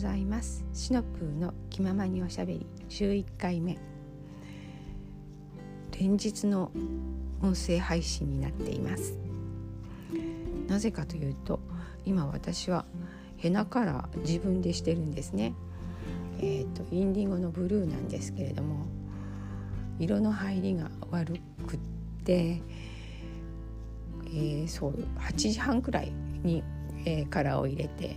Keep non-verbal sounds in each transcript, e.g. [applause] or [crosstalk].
ざいます。シノプーの気ままにおしゃべり週1回目。連日の音声配信になっています。なぜかというと今私はヘナカラー自分でしてるんですね。えっ、ー、とインディゴのブルーなんですけれども色の入りが悪くって、えー、そう8時半くらいに、えー、カラーを入れて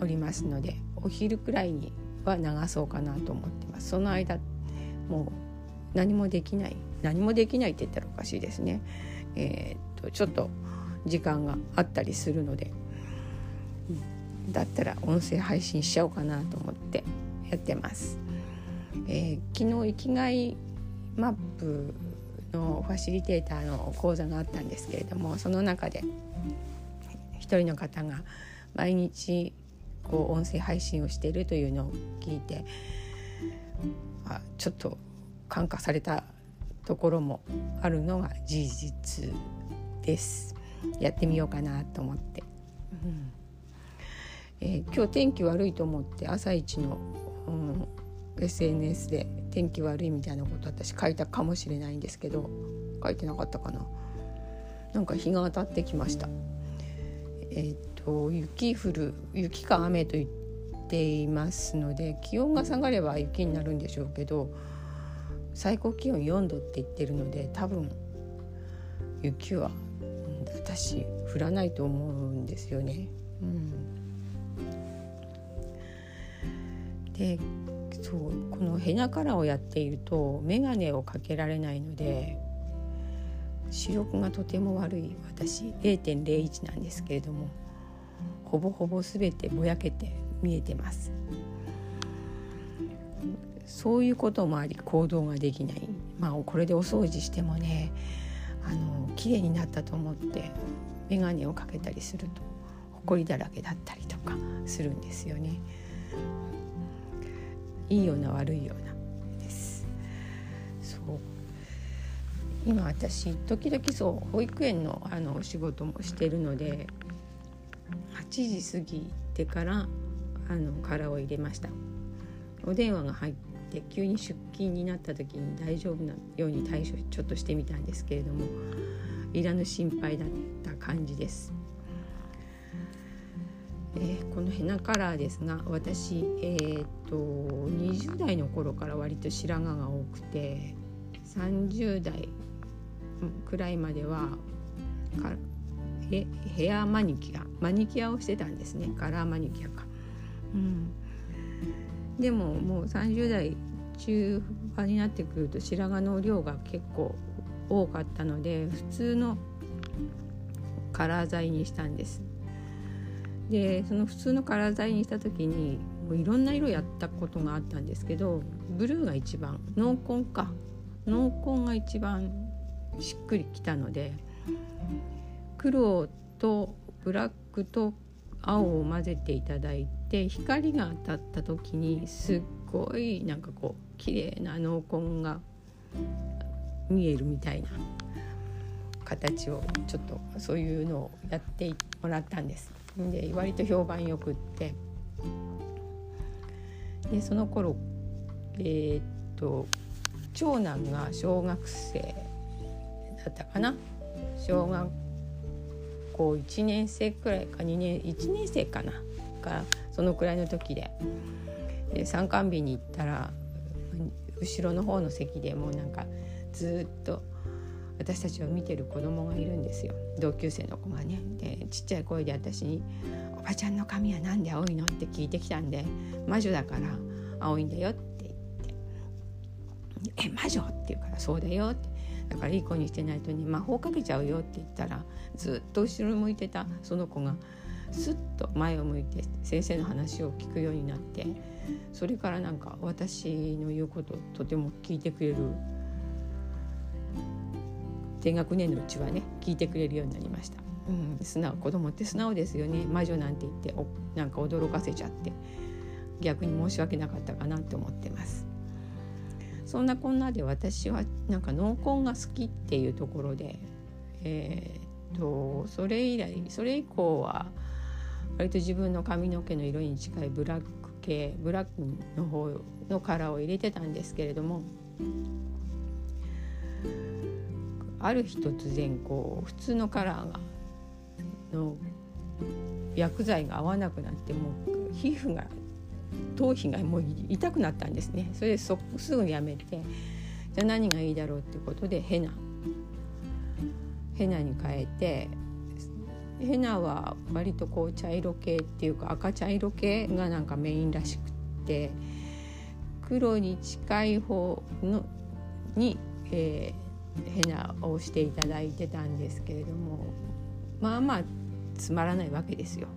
おりますのでお昼くらいには流そうかなと思ってます。その間もう何もできない。何もできないって言ったらおかしいですね。えー、っとちょっと時間があったりするので。だったら音声配信しちゃおうかなと思ってやってます、えー、昨日生きがいマップのファシリテーターの講座があったんですけれどもその中で一人の方が毎日こう音声配信をしているというのを聞いてあちょっと感化されたところもあるのが事実です。やってみようかなと思って、うん。えー、今日天気悪いと思って朝一の、うん、SNS で天気悪いみたいなこと私書いたかもしれないんですけど書いてなかったかな。なんか日が当たってきました。えー、っと雪降る雪か雨と言っていますので気温が下がれば雪になるんでしょうけど最高気温4度って言ってるので多分雪は私降らないと思うんですよね。うん、でそうこのヘナカラーをやっていると眼鏡をかけられないので視力がとても悪い私0.01なんですけれどもほぼほぼ全てぼやけて見えてます。そういうこともあり行動ができないまあこれでお掃除してもねあの綺麗になったと思って眼鏡をかけたりすると埃だらけだったりとかするんですよね。いいような悪いようなです。そう今私時々そう保育園のあのお仕事もしてるので8時過ぎてからあの殻を入れましたお電話が入って急に出勤になった時に大丈夫なように対処ちょっとしてみたんですけれどもいらぬ心配だった感じです。えー、このヘナカラーですが私、えーと、20代の頃から割と白髪が多くて30代くらいまではヘヘアマニキュアマニキュアをしてたんですねカラーマニキュアか。うん、でももう30代中盤になってくると白髪の量が結構多かったので普通のカラー剤にしたんです。でその普通のカラー剤にした時にもういろんな色やったことがあったんですけどブルーが一番濃紺か濃紺が一番しっくりきたので黒とブラックと青を混ぜていただいて光が当たった時にすっごいなんかこう綺麗な濃紺が見えるみたいな形をちょっとそういうのをやってもらったんです。で割と評判よくってでその頃えー、っと長男が小学生だったかな小学校1年生くらいか2年1年生かなかそのくらいの時でで参観日に行ったら後ろの方の席でもうなんかずっと私たちを見てる子供がいるんですよ同級生の子がね。でちっちゃい声で私に「おばちゃんの髪は何で青いの?」って聞いてきたんで「魔女だから青いんだよ」って言って「え魔女?」って言うから「そうだよ」ってだからいい子にしてないとね魔法かけちゃうよって言ったらずっと後ろ向いてた。その子がすっと前を向いて先生の話を聞くようになってそれからなんか私の言うこととても聞いてくれる低学年のうちはね聞いてくれるようになりました。うん、素直子供って素直ですよね。魔女なんて言っておなんか驚かせちゃって逆に申し訳なかったかなって思ってます。そんなこんなで私はなんか濃紺が好きっていうところでえー、っとそれ以来それ以降は割と自分の髪の毛の色に近いブラック系ブラックの方のカラーを入れてたんですけれどもある日突然こう普通のカラーがの薬剤が合わなくなってもう皮膚が頭皮がもう痛くなったんですねそれですぐやめてじゃあ何がいいだろうっていうことでヘナヘナに変えてヘナは割とこう茶色系っていうか赤茶色系がなんかメインらしくって黒に近い方のに、えー、ヘナをしていただいてたんですけれどもまあまあつまらないわけですよ。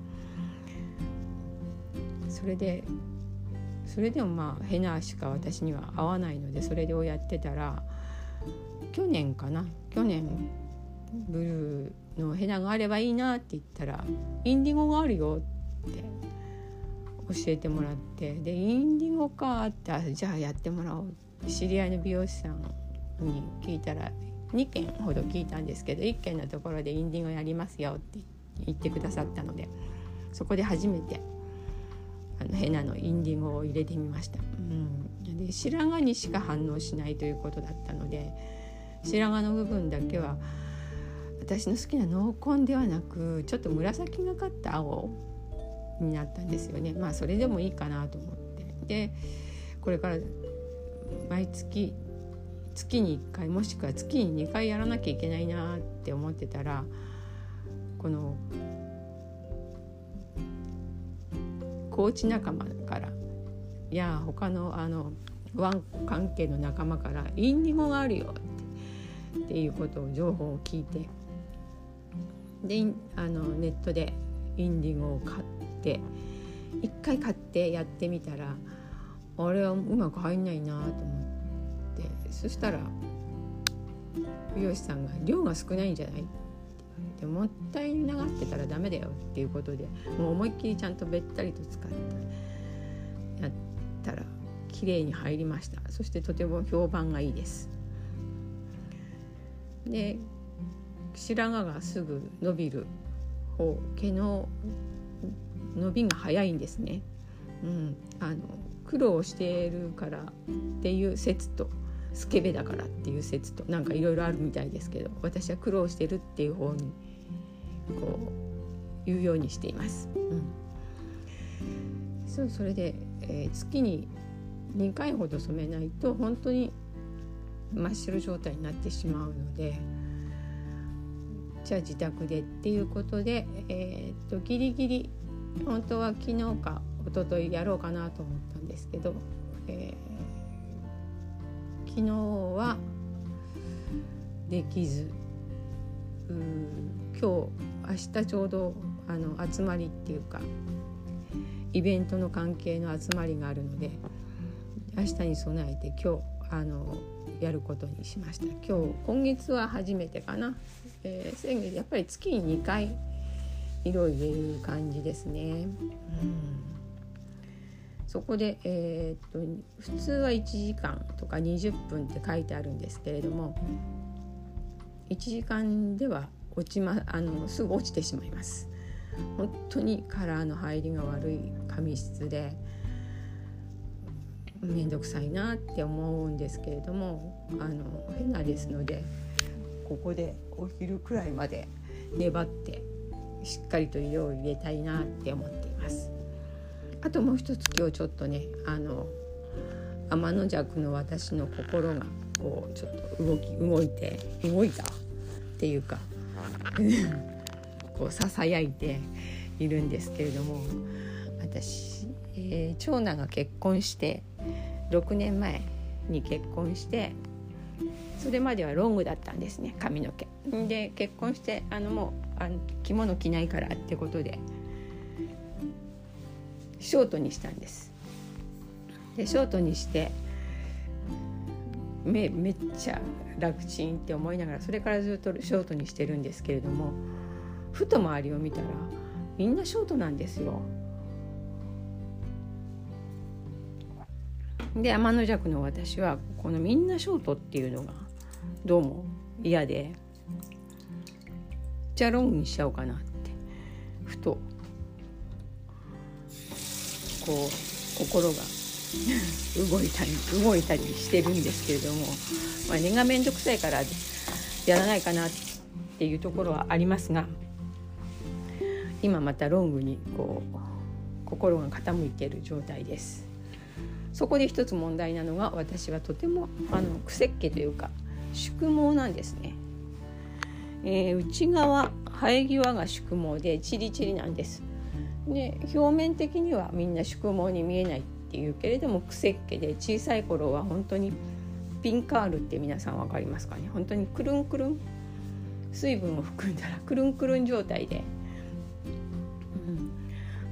それでそれでもまあヘナしか私には合わないのでそれをやってたら去年かな去年ブルーのヘナがあればいいなって言ったらインディゴがあるよって教えてもらってでインディゴかってじゃあやってもらおう知り合いの美容師さんに聞いたら2件ほど聞いたんですけど1件のところでインディゴやりますよって言ってくださったのでそこで初めてあのヘナのインディゴを入れてみました。うん、で白髪にしか反応しないということだったので白髪の部分だけは私の好きな濃紺ではなくちょっと紫がかった青になったんですよね。まあそれでもいいかなと思って。でこれから毎月月に1回もしくは月に2回やらなきゃいけないなって思ってたらこのコーチ仲間からいや他のあのワン関係の仲間からインディゴがあるよってっていうことを情報を聞いてであのネットでインディゴを買って一回買ってやってみたらあれはうまく入んないなと思ってそしたら美容師さんが「量が少ないんじゃない?」って言われて「もったいながってたらダメだよ」っていうことでもう思いっきりちゃんとべったりと使ってやったら綺麗に入りましたそしてとても評判がいいです。で白髪がすぐ伸びる方毛の伸びが早いんですね。うん、あの苦労しているからっていう説とスケベだからっていう説となんかいろいろあるみたいですけど私は苦労してるっていう方にこう言うようにしています。うん、そうそれで、えー、月に2回ほど染めないと本当に真っ白状態になってしまうので。じゃあ自宅でっていうことで、えー、っとギリギリ本当は昨日か一昨日やろうかなと思ったんですけど、えー、昨日はできず今日明日ちょうどあの集まりっていうかイベントの関係の集まりがあるので明日に備えて今日あのやることにしました。今日今月は初めてかな。えー、先月やっぱり月に2回色を入れる感じですね。うん。そこで、えー、っと普通は1時間とか20分って書いてあるんですけれども1時間では落ち、ま、あのすぐ落ちてしまいます。本当にカラーの入りが悪い髪質で面倒くさいなって思うんですけれどもあの変なですのでここでお昼くらいまで粘ってしっかりと色を入れたいなって思っていますあともう一つ今日ちょっとねあの天の弱の私の心がこうちょっと動き動いて動いたっていうか [laughs] こうささやいているんですけれども私、えー、長男が結婚して6年前に結婚してそれまではロングだったんですね髪の毛。で結婚してあのもうあの着物着ないからってことでショートにしたんです。でショートにしてめめっちゃ楽ちんって思いながらそれからずっとショートにしてるんですけれどもふと周りを見たらみんなショートなんですよ。で天の弱の私はこのみんなショートっていうのがどうも嫌でじゃあロングにしちゃおうかなってふとこう心が動いたり動いたりしてるんですけれども、まあ、根が面倒くさいからやらないかなっていうところはありますが今またロングにこう心が傾いている状態です。そこで一つ問題なのが私はとてもあの癖っ気というか宿毛なんですね。えー、内側生え際が宿毛でチリチリなんです。で表面的にはみんな宿毛に見えないっていうけれども癖っ気で小さい頃は本当にピンカールって皆さん分かりますかね？本当にくるんくるん水分を含んだらくるんくるん状態で、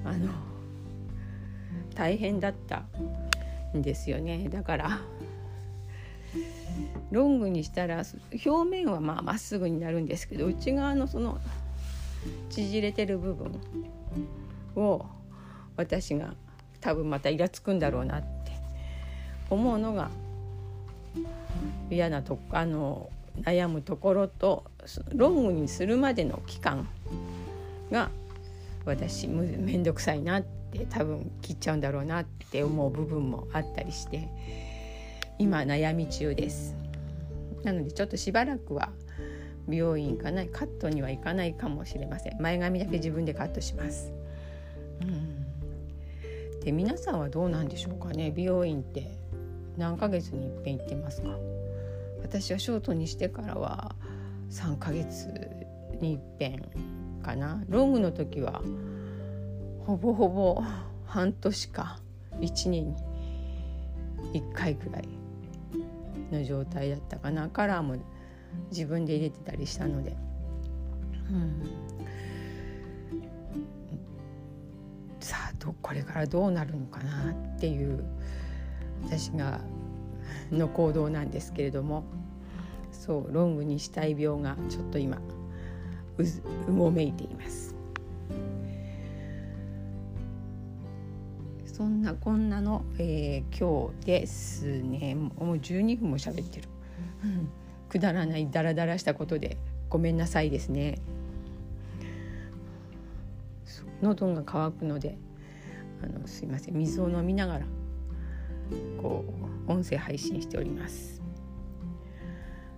うん、あの大変だったんですよね。だからロングにしたら表面はまあまっすぐになるんですけど内側のその縮れてる部分を私が多分またイラつくんだろうなって思うのが嫌なとあの悩むところとロングにするまでの期間が私面倒くさいなって多分切っちゃうんだろうなって思う部分もあったりして今悩み中です。なのでちょっとしばらくは美容院行かないカットには行かないかもしれません前髪だけ自分でカットします。うん、で皆さんはどうなんでしょうかね？美容院って何ヶ月にいっぺん行ってますか？私はショートにしてからは3ヶ月にいっぺんかな。ロングの時はほぼほぼ半年か。1年に1回くらいの状態だったかな。カラーも自分で入れてたりしたので、うん、これからどうなるのかなっていう私が [laughs] の行動なんですけれどもそうロングにしたい病がちょっと今ううごめいています。そんなこんなの、えー、今日ですね。もう12分も喋ってる、うん、くだらないダラダラしたことでごめんなさいですね。喉が渇くのであのすいません水を飲みながらこう音声配信しております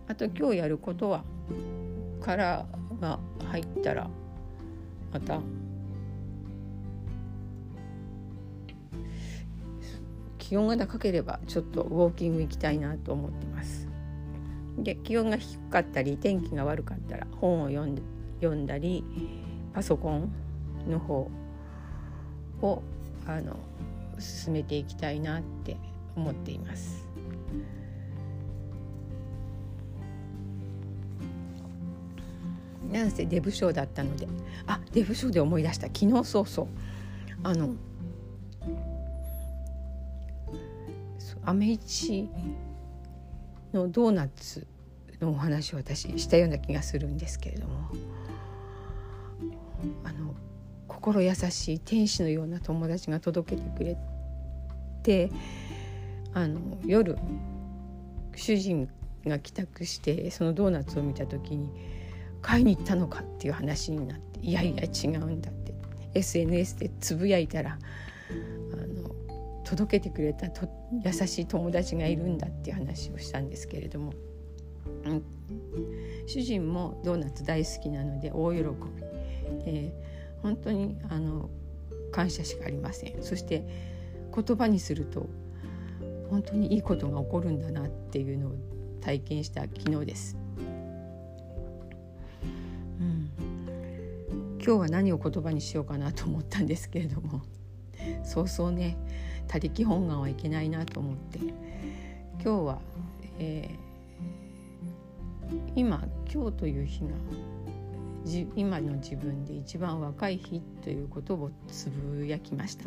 あと今日やることはカラーが入ったらまた気温が高ければちょっとウォーキング行きたいなと思ってます。で気温が低かったり天気が悪かったら本を読んで読んだりパソコンの方をあの進めていきたいなって思っています。なんせデブ賞だったので。あデブ賞で思い出した。昨日そうそう。あのアメイのドーナツのお話を私したような気がするんですけれども。あの心優しい天使のような友達が届けてくれてあの夜主人が帰宅してそのドーナツを見た時に買いに行ったのか？っていう話になっていやいや違うんだって SNS でつぶやいたらあの届けてくれたと優しい友達がいるんだっていう話をしたんですけれども、うん、主人もドーナツ大好きなので大喜び。本当にあの感謝しかありません。そして言葉にすると本当にいいことが起こるんだなっていうのを体験した昨日です。うん、今日は何を言葉にしようかなと思ったんですけれどもそうそうね他力本願はいけないなと思って。今日は、えー、今今日という日が今の自分で一番若い日ということをつぶやきました。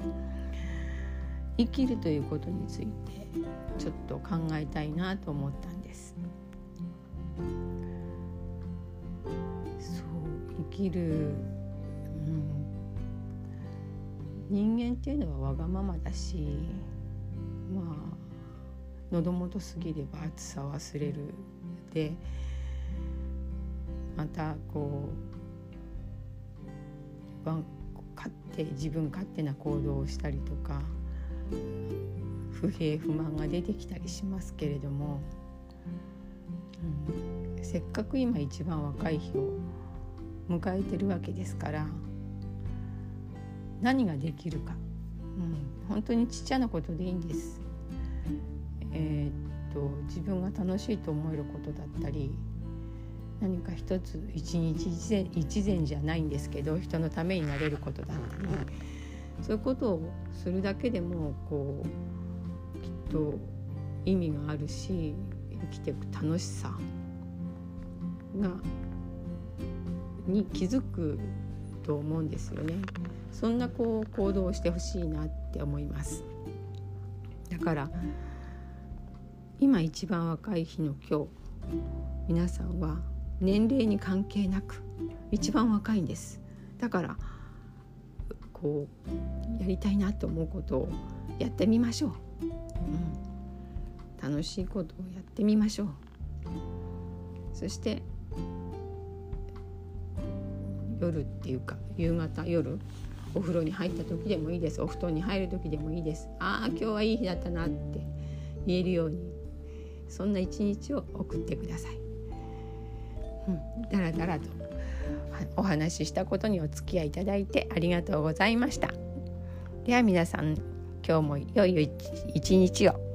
生きるということについてちょっと考えたいなと思ったんです。そう生きるうん。人間っていうのはわがままだしまあ喉元過ぎれば暑さ忘れる。でまたこう勝手自分勝手な行動をしたりとか不平不満が出てきたりしますけれども、うん、せっかく今一番若い日を迎えてるわけですから何ができるか、うん、本当にちっちゃなことでいいんです。えー、っと自分が楽しいと思えることだったり何か一つ一日一善じゃないんですけど人のためになれることだったりそういうことをするだけでもこうきっと意味があるし生きていく楽しさがに気づくと思うんですよね。そんなこう行動をしてほしいなって思います。だから今一番若い日の今日皆さんは年齢に関係なく一番若いんです。だからこうやりたいなと思うことをやってみましょう、うん、楽しいことをやってみましょう。そして夜っていうか夕方夜お風呂に入った時でもいいです。お布団に入る時でもいいです。ああ今日はいい日だったなって言えるようにそんな一日を送ってください。うん、だらだらとお話ししたことにお付き合いいただいてありがとうございました。では皆さん今日も良い一日を